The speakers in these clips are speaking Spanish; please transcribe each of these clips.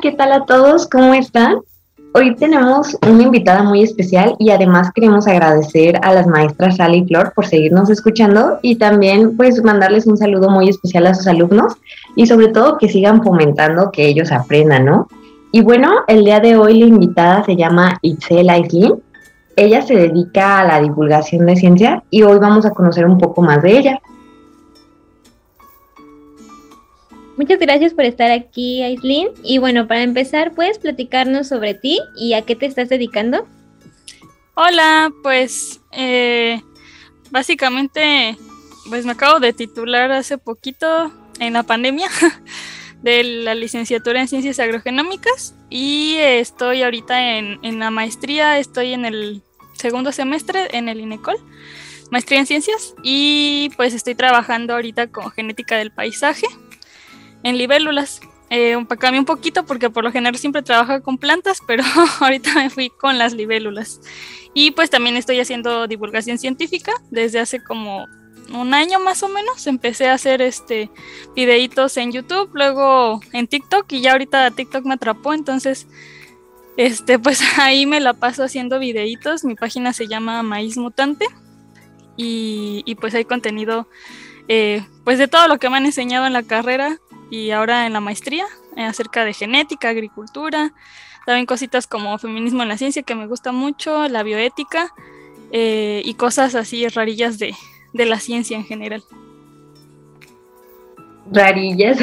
¿qué tal a todos? ¿Cómo están? Hoy tenemos una invitada muy especial y además queremos agradecer a las maestras Sally y Flor por seguirnos escuchando y también pues mandarles un saludo muy especial a sus alumnos y sobre todo que sigan fomentando que ellos aprendan, ¿no? Y bueno, el día de hoy la invitada se llama Itzel Aislin. Ella se dedica a la divulgación de ciencia y hoy vamos a conocer un poco más de ella. Muchas gracias por estar aquí, Aislin. Y bueno, para empezar, ¿puedes platicarnos sobre ti y a qué te estás dedicando? Hola, pues eh, básicamente, pues me acabo de titular hace poquito en la pandemia de la licenciatura en ciencias agrogenómicas y estoy ahorita en, en la maestría, estoy en el segundo semestre en el INECOL, maestría en ciencias y pues estoy trabajando ahorita con genética del paisaje en libélulas. Eh, cambié un poquito porque por lo general siempre trabajo con plantas, pero ahorita me fui con las libélulas. Y pues también estoy haciendo divulgación científica desde hace como un año más o menos. Empecé a hacer este videitos en YouTube, luego en TikTok y ya ahorita TikTok me atrapó, entonces este pues ahí me la paso haciendo videitos. Mi página se llama Maíz Mutante y, y pues hay contenido eh, pues de todo lo que me han enseñado en la carrera y ahora en la maestría eh, acerca de genética, agricultura, también cositas como feminismo en la ciencia que me gusta mucho, la bioética eh, y cosas así rarillas de, de la ciencia en general. Rarillas.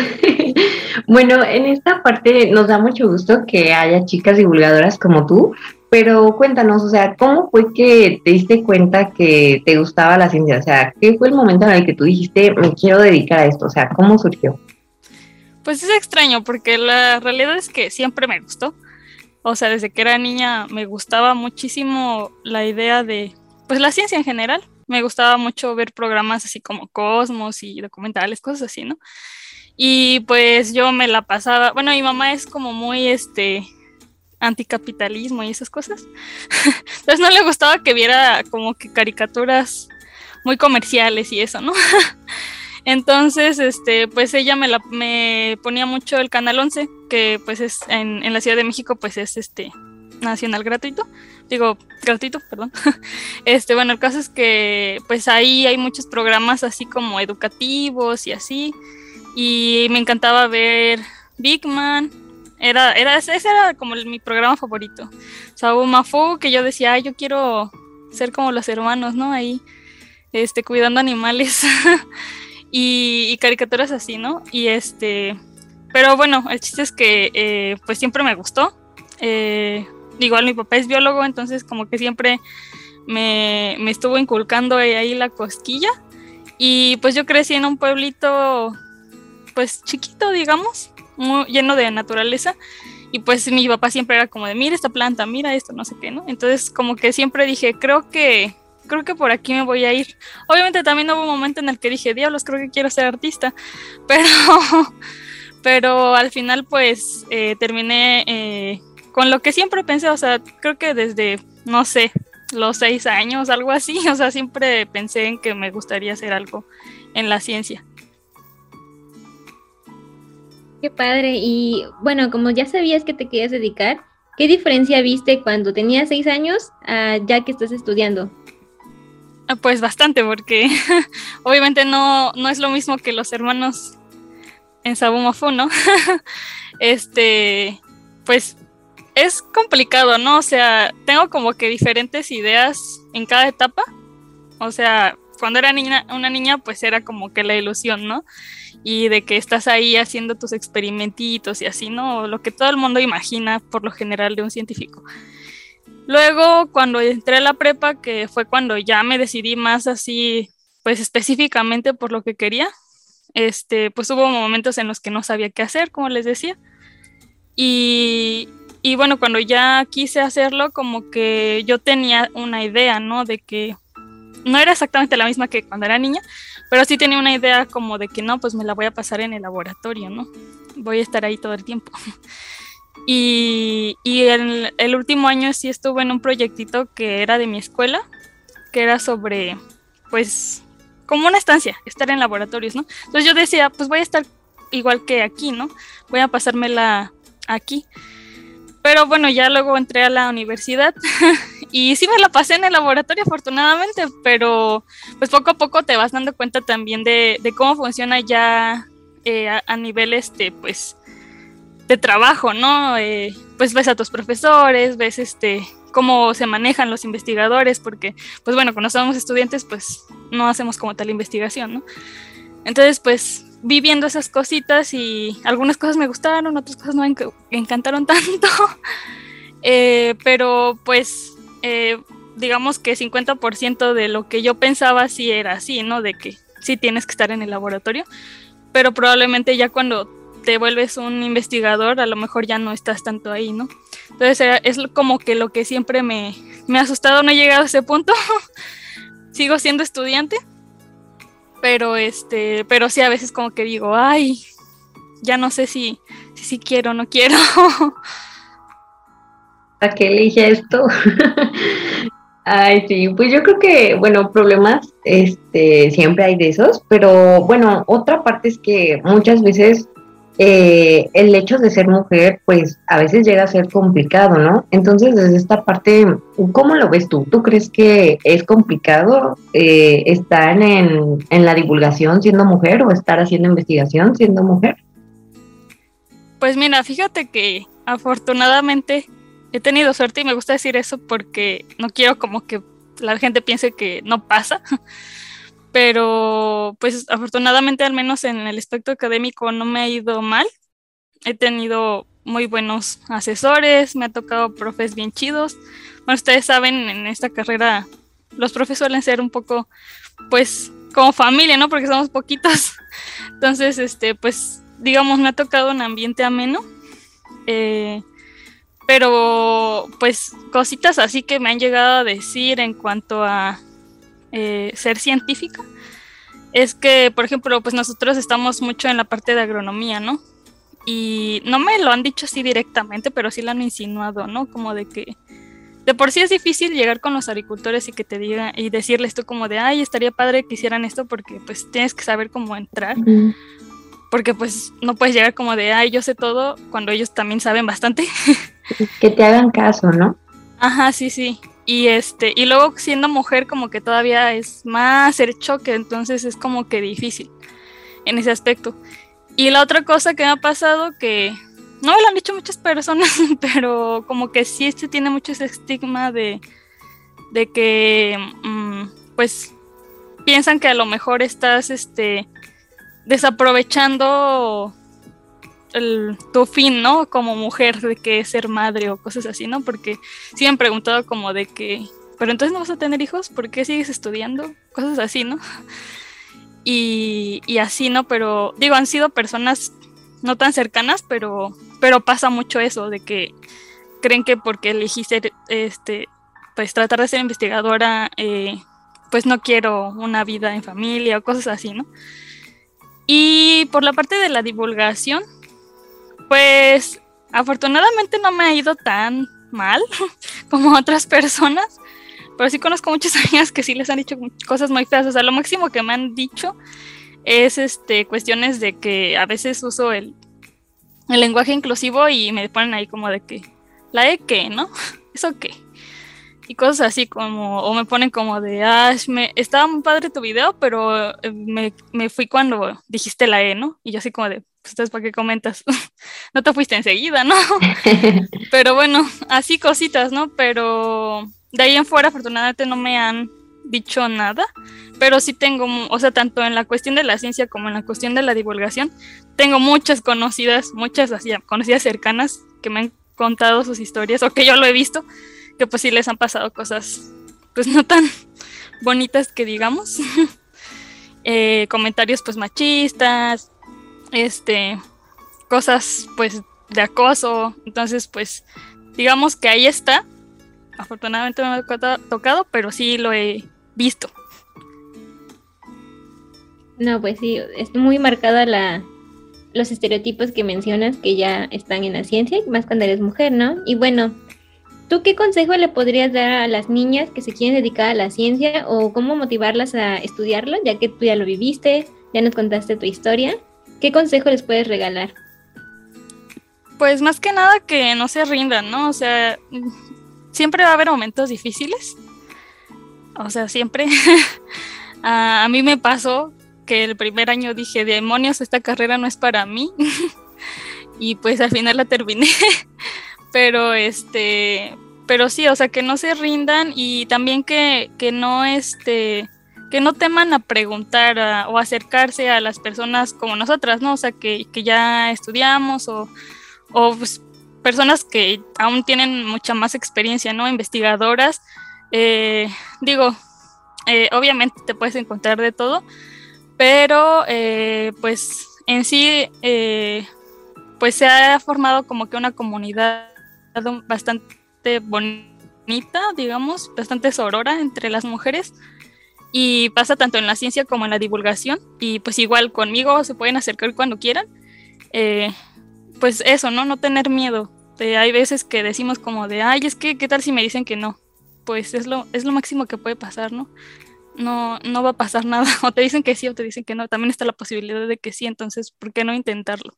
bueno, en esta parte nos da mucho gusto que haya chicas divulgadoras como tú, pero cuéntanos, o sea, ¿cómo fue que te diste cuenta que te gustaba la ciencia? O sea, ¿qué fue el momento en el que tú dijiste, me quiero dedicar a esto? O sea, ¿cómo surgió? Pues es extraño porque la realidad es que siempre me gustó. O sea, desde que era niña me gustaba muchísimo la idea de, pues la ciencia en general. Me gustaba mucho ver programas así como Cosmos y documentales, cosas así, ¿no? Y pues yo me la pasaba, bueno, mi mamá es como muy, este, anticapitalismo y esas cosas. Entonces no le gustaba que viera como que caricaturas muy comerciales y eso, ¿no? Entonces, este, pues ella me, la, me ponía mucho el Canal 11, que pues es en, la Ciudad de México, pues es este nacional gratuito. Digo, gratuito, perdón. Este, bueno, el caso es que pues ahí hay muchos programas así como educativos y así. Y me encantaba ver Big Man. Era, era, ese era como mi programa favorito. Sabu Mafu, que yo decía, yo quiero ser como los hermanos, ¿no? Ahí, este, cuidando animales. y, caricaturas así, ¿no? Y este, pero bueno, el chiste es que eh, pues siempre me gustó. Eh, igual mi papá es biólogo, entonces como que siempre me, me estuvo inculcando ahí la cosquilla. Y pues yo crecí en un pueblito pues chiquito, digamos, muy lleno de naturaleza. Y pues mi papá siempre era como de, mira esta planta, mira esto, no sé qué, ¿no? Entonces como que siempre dije, creo que creo que por aquí me voy a ir. Obviamente también hubo un momento en el que dije, diablos, creo que quiero ser artista, pero, pero al final pues eh, terminé eh, con lo que siempre pensé, o sea, creo que desde, no sé, los seis años, algo así, o sea, siempre pensé en que me gustaría hacer algo en la ciencia. Qué padre. Y bueno, como ya sabías que te querías dedicar, ¿qué diferencia viste cuando tenías seis años a ya que estás estudiando? Pues bastante, porque obviamente no, no es lo mismo que los hermanos en Sabumafu, ¿no? este, pues es complicado, ¿no? O sea, tengo como que diferentes ideas en cada etapa. O sea, cuando era niña, una niña, pues era como que la ilusión, ¿no? Y de que estás ahí haciendo tus experimentitos y así, ¿no? Lo que todo el mundo imagina por lo general de un científico. Luego, cuando entré a la prepa, que fue cuando ya me decidí más así, pues específicamente por lo que quería, este, pues hubo momentos en los que no sabía qué hacer, como les decía. Y, y bueno, cuando ya quise hacerlo, como que yo tenía una idea, ¿no? De que no era exactamente la misma que cuando era niña, pero sí tenía una idea como de que no, pues me la voy a pasar en el laboratorio, ¿no? Voy a estar ahí todo el tiempo. Y, el, último año sí estuve en un proyectito que era de mi escuela, que era sobre, pues, como una estancia, estar en laboratorios, ¿no? Entonces yo decía, pues voy a estar igual que aquí, ¿no? Voy a pasármela aquí. Pero bueno, ya luego entré a la universidad y sí me la pasé en el laboratorio afortunadamente, pero pues poco a poco te vas dando cuenta también de, cómo funciona ya eh, a, nivel este, pues, de trabajo, ¿no? Eh, pues ves a tus profesores, ves este cómo se manejan los investigadores, porque, pues bueno, cuando somos estudiantes, pues no hacemos como tal investigación, ¿no? Entonces, pues vi viendo esas cositas y algunas cosas me gustaron, otras cosas no me encantaron tanto, eh, pero pues eh, digamos que 50% de lo que yo pensaba sí era así, ¿no? De que sí tienes que estar en el laboratorio, pero probablemente ya cuando te vuelves un investigador, a lo mejor ya no estás tanto ahí, ¿no? Entonces es como que lo que siempre me, me ha asustado, no he llegado a ese punto, sigo siendo estudiante, pero este, pero sí a veces como que digo, ay, ya no sé si, si, quiero o no quiero. ¿A qué elige esto? Ay, sí, pues yo creo que, bueno, problemas, este, siempre hay de esos, pero bueno, otra parte es que muchas veces eh, el hecho de ser mujer, pues a veces llega a ser complicado, ¿no? Entonces, desde esta parte, ¿cómo lo ves tú? ¿Tú crees que es complicado eh, estar en, en la divulgación siendo mujer o estar haciendo investigación siendo mujer? Pues mira, fíjate que afortunadamente he tenido suerte y me gusta decir eso porque no quiero como que la gente piense que no pasa pero pues afortunadamente al menos en el aspecto académico no me ha ido mal. He tenido muy buenos asesores, me ha tocado profes bien chidos. Bueno, ustedes saben, en esta carrera los profes suelen ser un poco, pues, como familia, ¿no? Porque somos poquitos. Entonces, este, pues, digamos, me ha tocado un ambiente ameno. Eh, pero, pues, cositas así que me han llegado a decir en cuanto a eh, ser científica es que, por ejemplo, pues nosotros estamos mucho en la parte de agronomía, ¿no? Y no me lo han dicho así directamente, pero sí lo han insinuado, ¿no? Como de que de por sí es difícil llegar con los agricultores y que te digan y decirles tú como de, ay, estaría padre que hicieran esto porque pues tienes que saber cómo entrar. Porque pues no puedes llegar como de, ay, yo sé todo cuando ellos también saben bastante. Que te hagan caso, ¿no? Ajá, sí, sí. Y este, y luego siendo mujer como que todavía es más el choque, entonces es como que difícil en ese aspecto. Y la otra cosa que me ha pasado que no me lo han dicho muchas personas, pero como que sí se tiene mucho ese estigma de, de que mm, pues piensan que a lo mejor estás este desaprovechando tu fin, ¿no? Como mujer, de que es ser madre o cosas así, ¿no? Porque sí me han preguntado como de que, pero entonces no vas a tener hijos, ¿por qué sigues estudiando? Cosas así, ¿no? Y, y así, ¿no? Pero digo, han sido personas no tan cercanas, pero, pero pasa mucho eso, de que creen que porque elegí ser, este, pues tratar de ser investigadora, eh, pues no quiero una vida en familia o cosas así, ¿no? Y por la parte de la divulgación, pues afortunadamente no me ha ido tan mal como otras personas, pero sí conozco muchas amigas que sí les han dicho cosas muy feas. O sea, lo máximo que me han dicho es este cuestiones de que a veces uso el, el lenguaje inclusivo y me ponen ahí como de que, ¿la E qué, no? ¿Eso qué? Y cosas así como, o me ponen como de, ah, estaba muy padre tu video, pero eh, me, me fui cuando dijiste la E, ¿no? Y yo así como de, pues ¿para qué comentas? no te fuiste enseguida, ¿no? Pero bueno, así cositas, ¿no? Pero de ahí en fuera, afortunadamente, no me han dicho nada, pero sí tengo, o sea, tanto en la cuestión de la ciencia como en la cuestión de la divulgación, tengo muchas conocidas, muchas así, conocidas cercanas que me han contado sus historias o que yo lo he visto, que pues sí les han pasado cosas, pues no tan bonitas que digamos. Eh, comentarios pues machistas, este, cosas pues de acoso. Entonces, pues, digamos que ahí está. Afortunadamente no me ha tocado, pero sí lo he visto. No, pues sí, es muy marcada la, los estereotipos que mencionas que ya están en la ciencia, más cuando eres mujer, ¿no? Y bueno, ¿tú qué consejo le podrías dar a las niñas que se quieren dedicar a la ciencia o cómo motivarlas a estudiarlo, ya que tú ya lo viviste, ya nos contaste tu historia? ¿Qué consejo les puedes regalar? Pues más que nada que no se rindan, ¿no? O sea, siempre va a haber momentos difíciles. O sea, siempre. a, mí me pasó que el primer año dije, demonios, esta carrera no es para mí. y pues al final la terminé. pero este, pero sí, o sea, que no se rindan y también que, que no este que no teman a preguntar o acercarse a las personas como nosotras, ¿no? O sea, que, que ya estudiamos o, o pues, personas que aún tienen mucha más experiencia, ¿no? Investigadoras. Eh, digo, eh, obviamente te puedes encontrar de todo, pero eh, pues en sí, pues se ha formado como que una comunidad bastante bonita, digamos, bastante sorora entre las mujeres y pasa tanto en la ciencia como en la divulgación y pues igual conmigo se pueden acercar cuando quieran. pues eso, ¿no? No tener miedo. hay veces que decimos como de, ay, es que, ¿qué tal si me dicen que no? pues es lo, es lo máximo que puede pasar, ¿no? No, no va a pasar nada. O te dicen que sí o te dicen que no. También está la posibilidad de que sí, entonces, ¿por qué no intentarlo?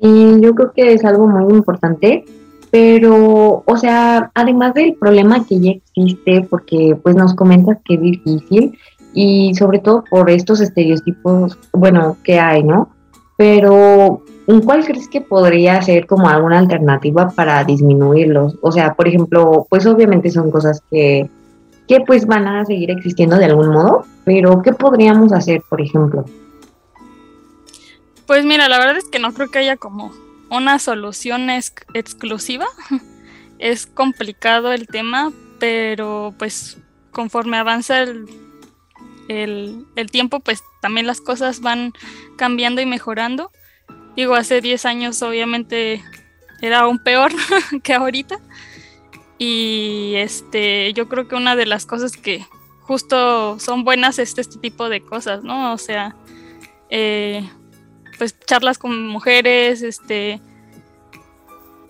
Sí, yo creo que es algo muy importante, pero, o sea, además del problema que ya existe, porque pues nos comentas que es difícil y sobre todo por estos estereotipos, bueno, que hay, ¿no? Pero ¿cuál crees que podría ser como alguna alternativa para disminuirlos? O sea, por ejemplo, pues obviamente son cosas que, que pues van a seguir existiendo de algún modo, pero ¿qué podríamos hacer, por ejemplo? Pues mira, la verdad es que no creo que haya como una solución exclusiva. Es complicado el tema, pero pues conforme avanza el, el, el, tiempo, pues también las cosas van cambiando y mejorando. Digo, hace 10 años obviamente era aún peor que ahorita. Y este, yo creo que una de las cosas que justo son buenas es este tipo de cosas, ¿no? O sea, eh, pues charlas con mujeres, este,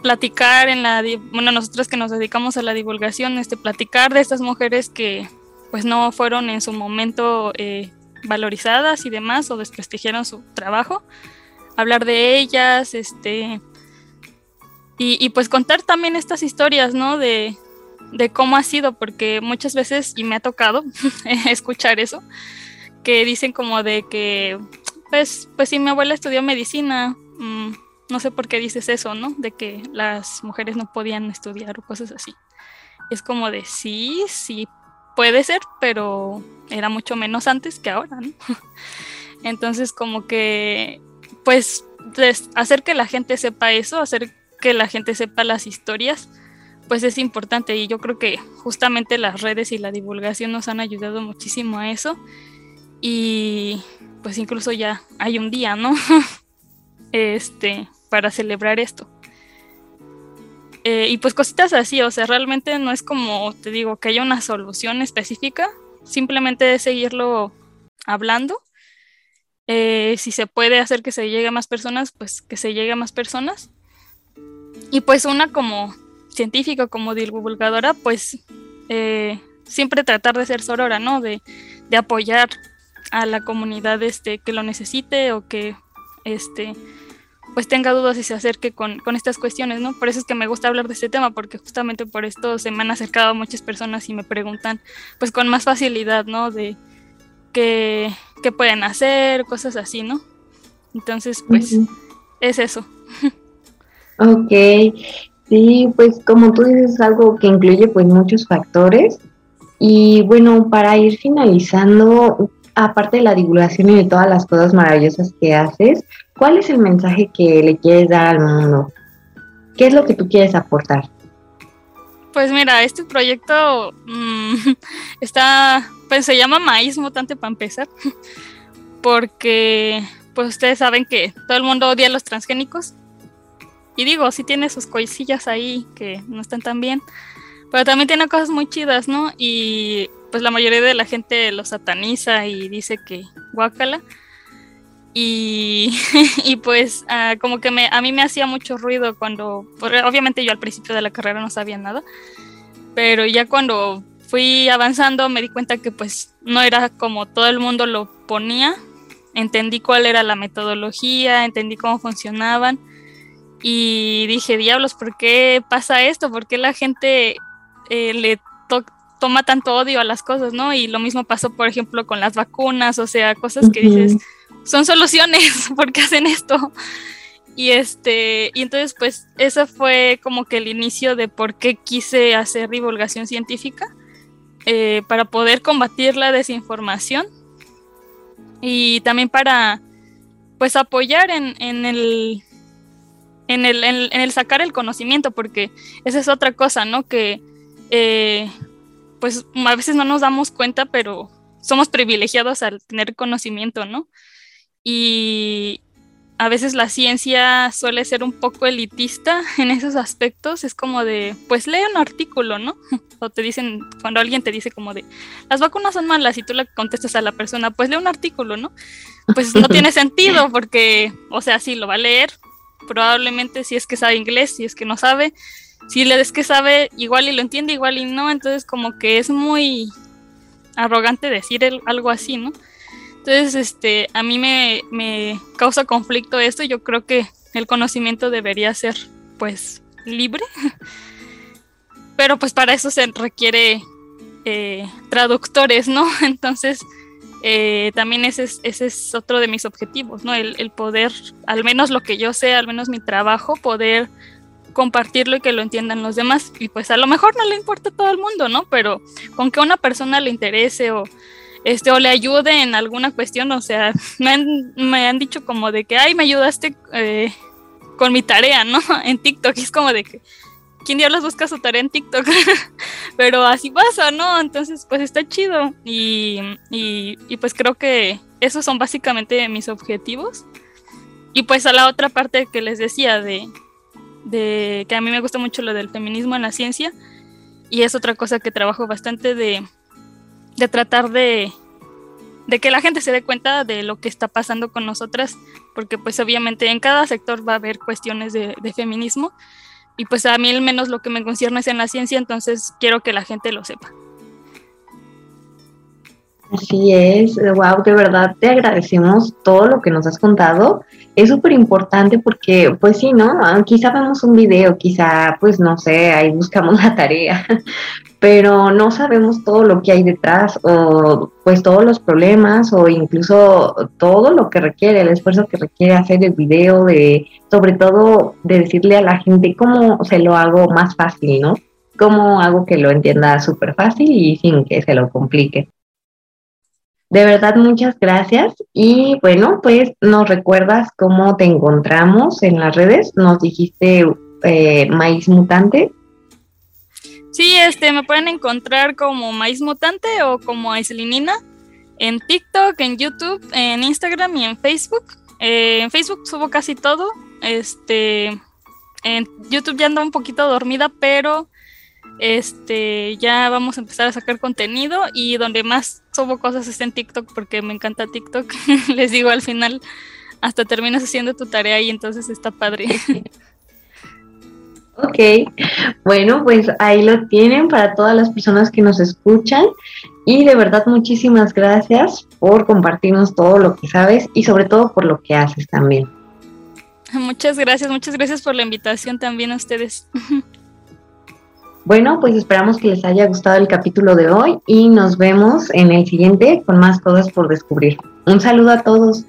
platicar en la, bueno, nosotros que nos dedicamos a la divulgación, este, platicar de estas mujeres que pues no fueron en su momento eh, valorizadas y demás o desprestigiaron su trabajo hablar de ellas, este, y, pues contar también estas historias, ¿no? De, cómo ha sido, porque muchas veces, y me ha tocado escuchar eso, que dicen como de que, pues, pues si mi abuela estudió medicina, mm, no sé por qué dices eso, ¿no? De que las mujeres no podían estudiar o cosas así. Es como de sí, sí, puede ser, pero era mucho menos antes que ahora, ¿no? Entonces como que pues hacer que la gente sepa eso, hacer que la gente sepa las historias, pues es importante y yo creo que justamente las redes y la divulgación nos han ayudado muchísimo a eso y pues incluso ya hay un día, ¿no? este, para celebrar esto. Eh, y pues cositas así, o sea, realmente no es como, te digo, que haya una solución específica, simplemente es seguirlo hablando eh, si se puede hacer que se llegue a más personas, pues que se llegue a más personas. Y pues una como científica, como divulgadora, pues eh, siempre tratar de ser sorora, ¿no? De, apoyar a la comunidad este, que lo necesite o que este, pues tenga dudas y se acerque con, con, estas cuestiones, ¿no? Por eso es que me gusta hablar de este tema, porque justamente por esto se me han acercado muchas personas y me preguntan, pues con más facilidad, ¿no? De, que, pueden hacer, cosas así, ¿no? Entonces, pues, es eso. Ok, sí, pues como tú dices, es algo que incluye pues muchos factores. Y bueno, para ir finalizando, aparte de la divulgación y de todas las cosas maravillosas que haces, ¿cuál es el mensaje que le quieres dar al mundo? ¿Qué es lo que tú quieres aportar? Pues mira, este proyecto mm, está, pues se llama Maíz Mutante para empezar, porque pues ustedes saben que todo el mundo odia a los transgénicos. Y digo, sí tiene sus coisillas ahí que no están tan bien, pero también tiene cosas muy chidas, ¿no? Y pues la mayoría de la gente lo sataniza y dice que guácala. Y, y pues ah, como que me, a mí me hacía mucho ruido cuando, obviamente yo al principio de la carrera no sabía nada, pero ya cuando fui avanzando me di cuenta que pues no era como todo el mundo lo ponía entendí cuál era la metodología, entendí cómo funcionaban y dije, diablos, ¿por qué pasa esto? ¿Por qué la gente eh, le toma tanto odio a las cosas, no? Y lo mismo pasó, por ejemplo, con las vacunas, o sea, cosas que dices, son soluciones, ¿por qué hacen esto? Y este, y entonces pues eso fue como que el inicio de por qué quise hacer divulgación científica eh, para poder combatir la desinformación y también para pues apoyar en, en el en el, en, el, sacar el conocimiento, porque esa es otra cosa, ¿no? Que eh, pues a veces no nos damos cuenta, pero somos privilegiados al tener conocimiento, ¿no? Y, a veces la ciencia suele ser un poco elitista en esos aspectos. Es como de, pues lee un artículo, ¿no? O te dicen, cuando alguien te dice como de, las vacunas son malas y tú le contestas a la persona, pues lee un artículo, ¿no? Pues no tiene sentido porque, o sea, sí, lo va a leer, probablemente si es que sabe inglés, si es que no sabe, si le es que sabe, igual y lo entiende, igual y no, entonces como que es muy arrogante decir algo así, ¿no? Entonces, este, a mí me, causa conflicto esto. Yo creo que el conocimiento debería ser, pues, libre. Pero pues para eso se requiere eh, traductores, ¿no? Entonces, eh, también ese es, ese es otro de mis objetivos, ¿no? El, poder, al menos lo que yo sé, al menos mi trabajo, poder compartirlo y que lo entiendan los demás. Y pues a lo mejor no le importa a todo el mundo, ¿no? Pero con que a una persona le interese o este, o le ayude en alguna cuestión, o sea, me han, me han dicho como de que, ay, me ayudaste eh, con mi tarea, ¿no? En TikTok, y es como de que, ¿quién diablos busca su tarea en TikTok? Pero así pasa, ¿no? Entonces, pues está chido, y, y, y pues creo que esos son básicamente mis objetivos. Y pues a la otra parte que les decía de, de que a mí me gusta mucho lo del feminismo en la ciencia, y es otra cosa que trabajo bastante de de tratar de, que la gente se dé cuenta de lo que está pasando con nosotras, porque pues obviamente en cada sector va a haber cuestiones de, feminismo y pues a mí al menos lo que me concierne es en la ciencia, entonces quiero que la gente lo sepa. Así es, wow, de verdad te agradecemos todo lo que nos has contado. Es súper importante porque, pues sí, ¿no? Ah, quizá vemos un video, quizá, pues no sé, ahí buscamos la tarea, pero no sabemos todo lo que hay detrás o pues todos los problemas o incluso todo lo que requiere, el esfuerzo que requiere hacer el video, de sobre todo de decirle a la gente cómo se lo hago más fácil, ¿no? Cómo hago que lo entienda súper fácil y sin que se lo complique. De verdad, muchas gracias. Y bueno, pues nos recuerdas cómo te encontramos en las redes. Nos dijiste eh, Maíz Mutante. Sí, este, me pueden encontrar como Maíz Mutante o como Aislinina en TikTok, en YouTube, en Instagram y en Facebook. Eh, en Facebook subo casi todo. Este, en YouTube ya ando un poquito dormida, pero este, ya vamos a empezar a sacar contenido y donde más subo cosas es en TikTok porque me encanta TikTok. Les digo al final, hasta terminas haciendo tu tarea y entonces está padre. Ok, bueno, pues ahí lo tienen para todas las personas que nos escuchan y de verdad muchísimas gracias por compartirnos todo lo que sabes y sobre todo por lo que haces también. Muchas gracias, muchas gracias por la invitación también a ustedes. Bueno, pues esperamos que les haya gustado el capítulo de hoy y nos vemos en el siguiente con más cosas por descubrir. Un saludo a todos.